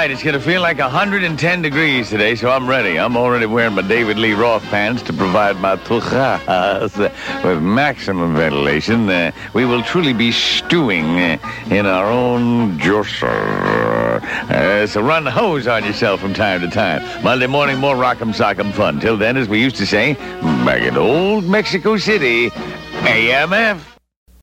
right. It's going to feel like 110 degrees today, so I'm ready. I'm already wearing my David Lee Roth pants to provide my tuchas with maximum ventilation. Uh, we will truly be stewing uh, in our own juicer. Uh, so run the hose on yourself from time to time. Monday morning, more rock'em sock'em fun. Till then, as we used to say, back in old Mexico City, AMF.